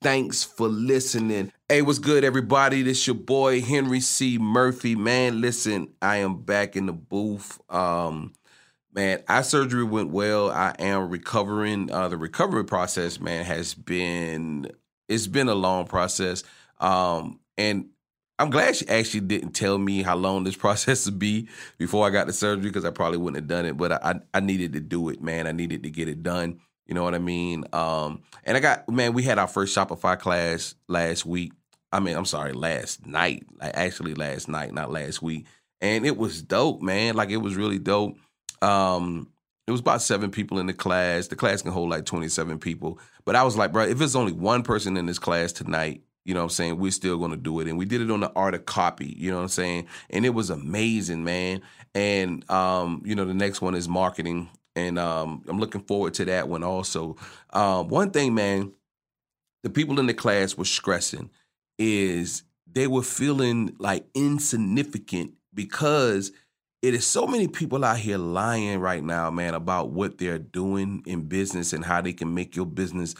Thanks for listening. Hey, what's good, everybody? This your boy Henry C. Murphy. Man, listen, I am back in the booth. Um, man, eye surgery went well. I am recovering. Uh, the recovery process, man, has been it's been a long process. Um, and I'm glad she actually didn't tell me how long this process would be before I got the surgery because I probably wouldn't have done it. But I, I needed to do it, man. I needed to get it done. You know what I mean? Um, and I got man, we had our first Shopify class last week. I mean, I'm sorry, last night. Like actually last night, not last week. And it was dope, man. Like it was really dope. Um, it was about seven people in the class. The class can hold like 27 people. But I was like, bro, if it's only one person in this class tonight, you know what I'm saying? We're still going to do it. And we did it on the art of copy, you know what I'm saying? And it was amazing, man. And, um, you know, the next one is marketing and um, I'm looking forward to that one also. Um, one thing, man, the people in the class were stressing is they were feeling like insignificant because it is so many people out here lying right now, man, about what they're doing in business and how they can make your business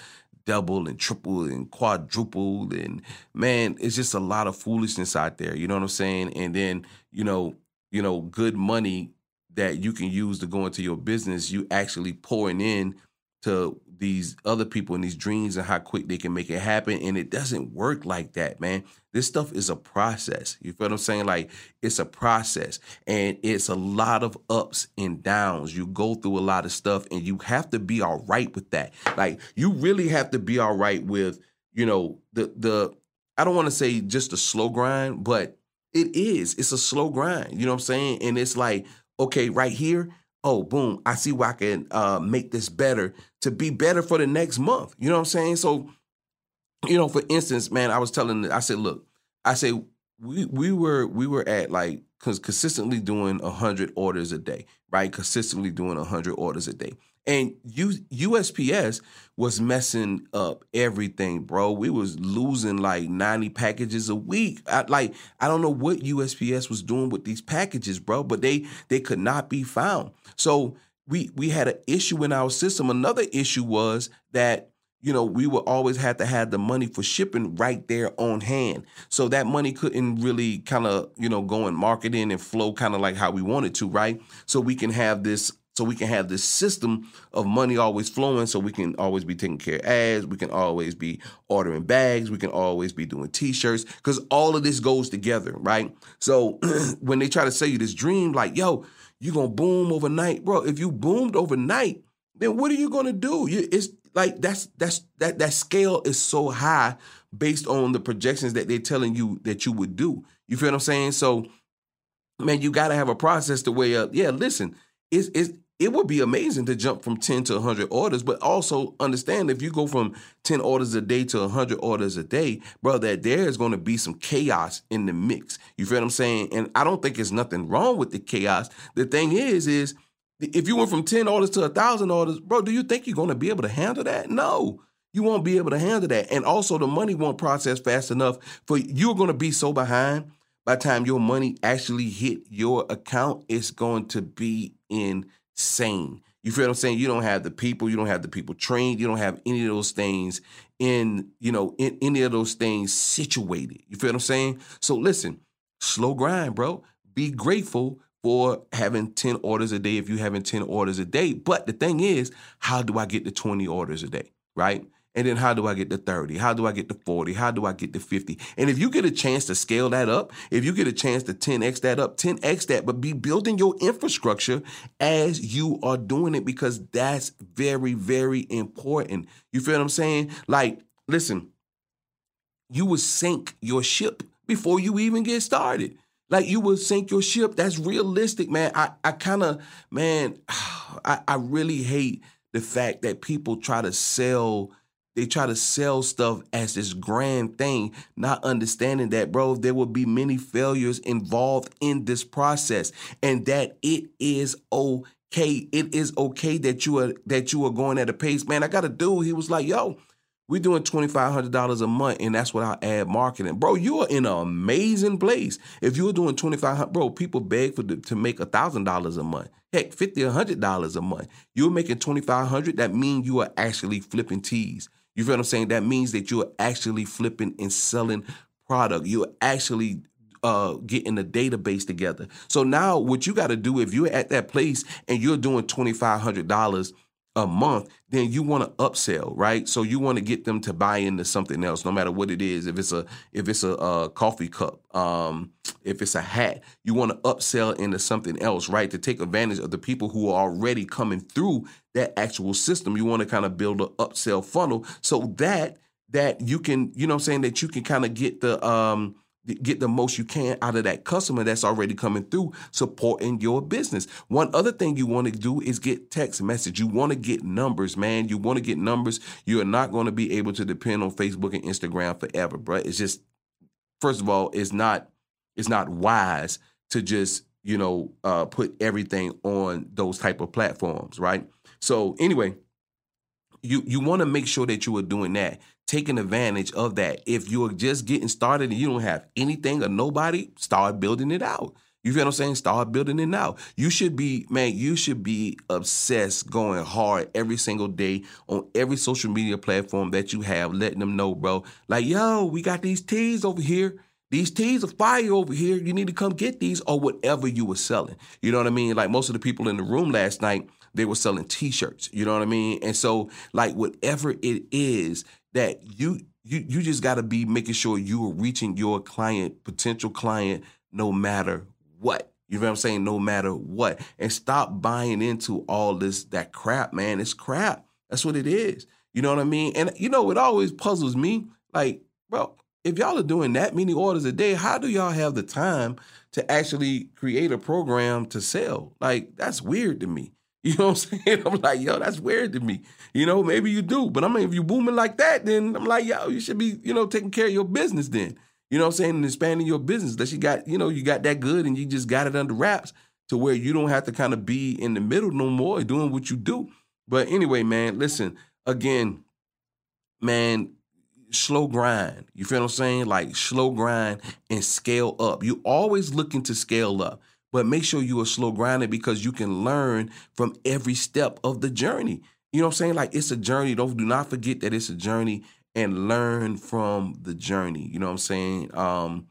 double and triple and quadruple and man it's just a lot of foolishness out there you know what i'm saying and then you know you know good money that you can use to go into your business, you actually pouring in to these other people and these dreams and how quick they can make it happen. And it doesn't work like that, man. This stuff is a process. You feel what I'm saying? Like it's a process and it's a lot of ups and downs. You go through a lot of stuff and you have to be all right with that. Like you really have to be all right with, you know, the the I don't want to say just a slow grind, but it is. It's a slow grind. You know what I'm saying? And it's like, okay, right here, oh, boom, I see where I can uh, make this better to be better for the next month. You know what I'm saying? So, you know, for instance, man, I was telling, I said, look, I say we we were we were at like consistently doing hundred orders a day, right? Consistently doing hundred orders a day. And U, USPS was messing up everything, bro. We was losing like 90 packages a week. I, like I don't know what USPS was doing with these packages, bro, but they they could not be found. So we we had an issue in our system. Another issue was that you know, we would always have to have the money for shipping right there on hand. So that money couldn't really kind of, you know, go and marketing and flow kind of like how we wanted to, right? So we can have this so we can have this system of money always flowing so we can always be taking care of ads we can always be ordering bags we can always be doing t-shirts because all of this goes together right so when they try to sell you this dream like yo you're gonna boom overnight bro if you boomed overnight then what are you gonna do you, it's like that's that's that that scale is so high based on the projections that they're telling you that you would do you feel what i'm saying so man you got to have a process to weigh up yeah listen it's, it's it would be amazing to jump from 10 to 100 orders, but also understand if you go from 10 orders a day to 100 orders a day, bro, that there is going to be some chaos in the mix. You feel what I'm saying? And I don't think there's nothing wrong with the chaos. The thing is, is if you went from 10 orders to 1,000 orders, bro, do you think you're going to be able to handle that? No. You won't be able to handle that. And also, the money won't process fast enough for you're going to be so behind. By the time your money actually hit your account, it's going to be insane. You feel what I'm saying? You don't have the people, you don't have the people trained, you don't have any of those things in, you know, in any of those things situated. You feel what I'm saying? So listen, slow grind, bro. Be grateful for having 10 orders a day if you're having 10 orders a day. But the thing is, how do I get to 20 orders a day? Right? And then how do I get to 30? How do I get to 40? How do I get to 50? And if you get a chance to scale that up, if you get a chance to 10x that up, 10x that, but be building your infrastructure as you are doing it because that's very, very important. You feel what I'm saying? Like, listen, you will sink your ship before you even get started. Like you will sink your ship. That's realistic, man. I, I kind of, man, I, I really hate the fact that people try to sell they try to sell stuff as this grand thing, not understanding that, bro, there will be many failures involved in this process and that it is okay. It is okay that you are that you are going at a pace. Man, I got a dude, he was like, yo, we're doing $2,500 a month, and that's without ad marketing. Bro, you are in an amazing place. If you're doing 2,500, bro, people beg for the, to make $1,000 a month. Heck, $50, $100 a month. You're making 2,500, that means you are actually flipping tees. You feel what I'm saying? That means that you're actually flipping and selling product. You're actually uh, getting the database together. So now what you got to do if you're at that place and you're doing $2,500 a month, then you want to upsell, right? So you want to get them to buy into something else, no matter what it is. If it's a if it's a, a coffee cup, um, if it's a hat, you want to upsell into something else, right? To take advantage of the people who are already coming through that actual system. You want to kind of build an upsell funnel so that that you can, you know, I'm saying that you can kind of get the um get the most you can out of that customer that's already coming through supporting your business. One other thing you want to do is get text message. You want to get numbers, man. You want to get numbers. You are not going to be able to depend on Facebook and Instagram forever, bro. It's just first of all, it's not it's not wise to just, you know, uh, put everything on those type of platforms, right? So anyway, you you want to make sure that you are doing that taking advantage of that. If you're just getting started and you don't have anything or nobody, start building it out. You feel what I'm saying? Start building it out. You should be, man, you should be obsessed going hard every single day on every social media platform that you have, letting them know, bro. Like, yo, we got these tees over here. These tees are fire over here. You need to come get these or whatever you were selling. You know what I mean? Like most of the people in the room last night, they were selling t-shirts. You know what I mean? And so, like, whatever it is that you you you just got to be making sure you are reaching your client, potential client, no matter what. You know what I'm saying? No matter what, and stop buying into all this that crap, man. It's crap. That's what it is. You know what I mean? And you know, it always puzzles me. Like, bro, if y'all are doing that many orders a day, how do y'all have the time to actually create a program to sell? Like, that's weird to me. You know what I'm saying? I'm like, yo, that's weird to me. You know, maybe you do, but I mean, if you booming like that, then I'm like, yo, you should be, you know, taking care of your business then. You know what I'm saying? And expanding your business that you got, you know, you got that good and you just got it under wraps to where you don't have to kind of be in the middle no more doing what you do. But anyway, man, listen, again, man, slow grind. You feel what I'm saying? Like slow grind and scale up. You always looking to scale up but make sure you are slow grinding because you can learn from every step of the journey. You know what I'm saying? Like it's a journey. Don't do not forget that it's a journey and learn from the journey. You know what I'm saying? Um,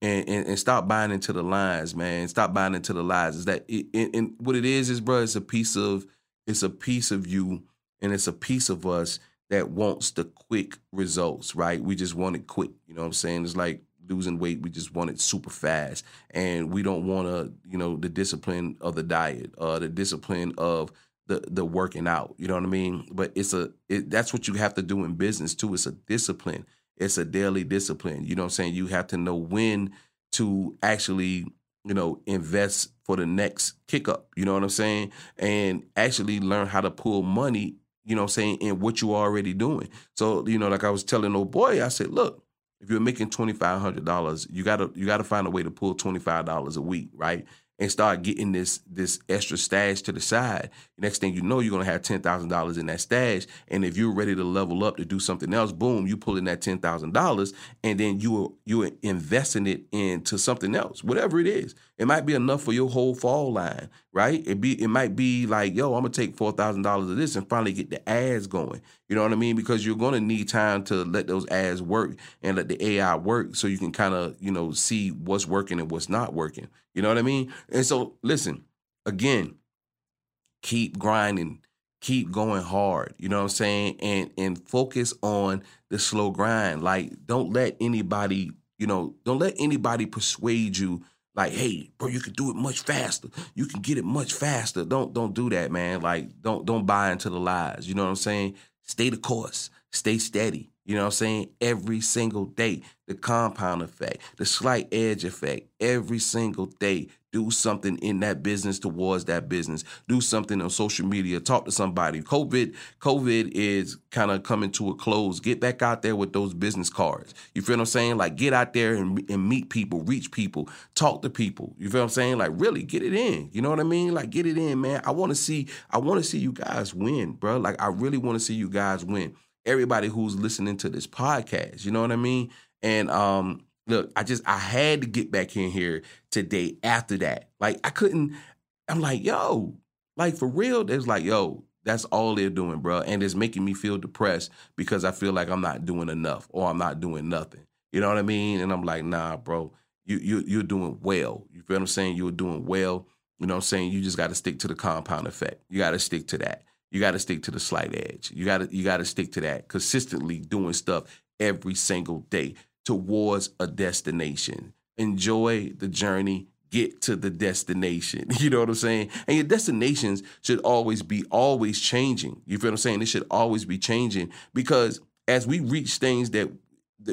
and, and, and stop buying into the lines, man. Stop buying into the lies. Is that it, and, and what it is is, bro? It's a piece of it's a piece of you, and it's a piece of us that wants the quick results, right? We just want it quick. You know what I'm saying? It's like losing weight. We just want it super fast, and we don't want to, you know, the discipline of the diet, uh, the discipline of the the working out. You know what I mean? But it's a it, that's what you have to do in business too. It's a discipline. It's a daily discipline. You know what I'm saying? You have to know when to actually, you know, invest for the next kick up. You know what I'm saying? And actually learn how to pull money. You know what I'm saying? In what you already doing. So you know, like I was telling old boy, I said, look if you're making twenty five hundred dollars, you gotta you gotta find a way to pull twenty five dollars a week, right? And start getting this this extra stash to the side. Next thing you know, you're gonna have ten thousand dollars in that stash. And if you're ready to level up to do something else, boom, you pull in that ten thousand dollars, and then you you are investing it into something else, whatever it is. It might be enough for your whole fall line, right? It be it might be like, yo, I'm gonna take four thousand dollars of this and finally get the ads going. You know what I mean? Because you're gonna need time to let those ads work and let the AI work so you can kind of, you know, see what's working and what's not working. You know what I mean? And so listen, again, keep grinding, keep going hard. You know what I'm saying? And and focus on the slow grind. Like, don't let anybody, you know, don't let anybody persuade you like, hey, bro, you can do it much faster. You can get it much faster. Don't don't do that, man. Like, don't don't buy into the lies. You know what I'm saying? Stay the course. Stay steady. You know what I'm saying? Every single day, the compound effect, the slight edge effect, every single day, do something in that business towards that business. Do something on social media. Talk to somebody. COVID, COVID is kind of coming to a close. Get back out there with those business cards. You feel what I'm saying? Like get out there and, and meet people, reach people, talk to people. You feel what I'm saying? Like really get it in. You know what I mean? Like get it in, man. I want to see. I want to see you guys win, bro. Like I really want to see you guys win everybody who's listening to this podcast. You know what I mean? And um, look, I just I had to get back in here today after that. Like I couldn't. I'm like, yo, like for real. There's like, yo, that's all they're doing, bro, and it's making me feel depressed because I feel like I'm not doing enough or I'm not doing nothing. You know what I mean? And I'm like, nah, bro, you you you're doing well. You feel what I'm saying? You're doing well. You know what I'm saying? You just got to stick to the compound effect. You got to stick to that. You got to stick to the slight edge. You got to you got to stick to that consistently doing stuff every single day towards a destination. Enjoy the journey, get to the destination. You know what I'm saying? And your destinations should always be always changing. You feel what I'm saying? It should always be changing because as we reach things that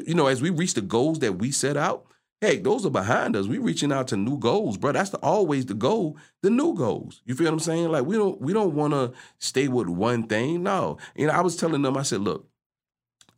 you know, as we reach the goals that we set out, Hey, those are behind us. We reaching out to new goals, bro. That's the, always the goal, the new goals. You feel what I'm saying? Like we don't we don't want to stay with one thing. No. You know, I was telling them, I said, look,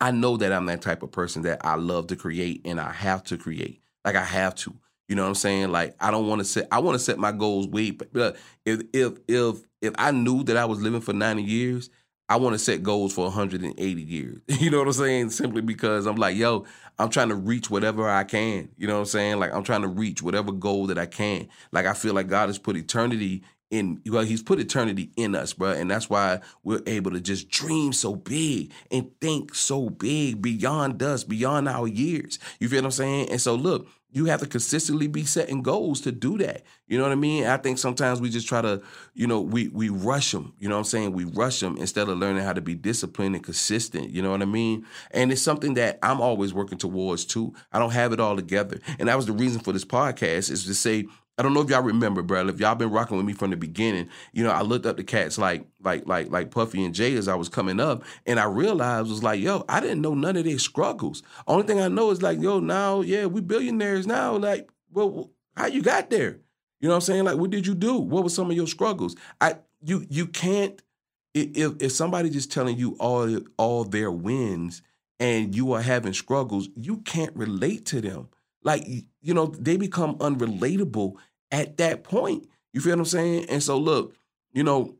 I know that I'm that type of person that I love to create and I have to create. Like I have to. You know what I'm saying? Like I don't want to set I want to set my goals way but if if if if I knew that I was living for 90 years, I want to set goals for 180 years. You know what I'm saying? Simply because I'm like, yo, I'm trying to reach whatever I can. You know what I'm saying? Like I'm trying to reach whatever goal that I can. Like I feel like God has put eternity in well, he's put eternity in us, bro. And that's why we're able to just dream so big and think so big beyond us, beyond our years. You feel what I'm saying? And so look, you have to consistently be setting goals to do that. You know what I mean? I think sometimes we just try to, you know, we we rush them. You know what I'm saying? We rush them instead of learning how to be disciplined and consistent. You know what I mean? And it's something that I'm always working towards too. I don't have it all together, and that was the reason for this podcast is to say I don't know if y'all remember, bro. If y'all been rocking with me from the beginning, you know, I looked up the cats like like like like Puffy and Jay as I was coming up, and I realized was like, yo, I didn't know none of their struggles. Only thing I know is like, yo, now, yeah, we billionaires now. Like, well, how you got there? You know what I'm saying? Like, what did you do? What were some of your struggles? I you you can't if if somebody just telling you all all their wins and you are having struggles, you can't relate to them. Like, you know, they become unrelatable at that point. You feel what I'm saying? And so look, you know,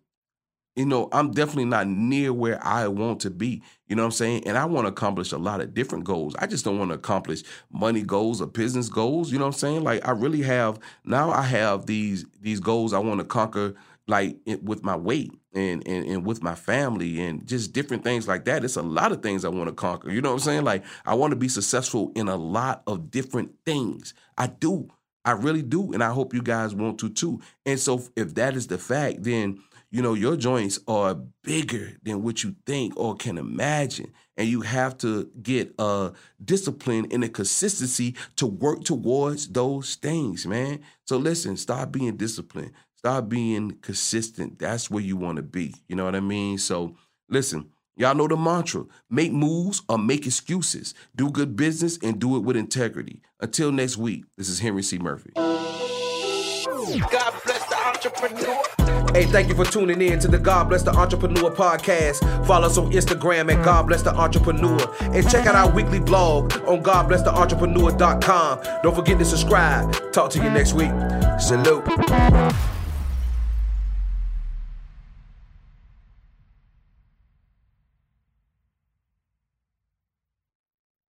you know, I'm definitely not near where I want to be. You know what I'm saying? And I want to accomplish a lot of different goals. I just don't want to accomplish money goals or business goals. You know what I'm saying? Like I really have now I have these these goals I want to conquer like with my weight and, and and with my family and just different things like that. It's a lot of things I want to conquer. You know what I'm saying? Like I want to be successful in a lot of different things. I do. I really do. And I hope you guys want to too. And so if that is the fact, then you know your joints are bigger than what you think or can imagine and you have to get a discipline and a consistency to work towards those things man so listen start being disciplined Start being consistent. That's where you want to be. You know what I mean? So listen, y'all know the mantra make moves or make excuses. Do good business and do it with integrity. Until next week, this is Henry C. Murphy. God bless the entrepreneur. Hey, thank you for tuning in to the God Bless the Entrepreneur podcast. Follow us on Instagram at God Bless the Entrepreneur. And check out our weekly blog on GodBlessTheEntrepreneur.com. Don't forget to subscribe. Talk to you next week. Salute.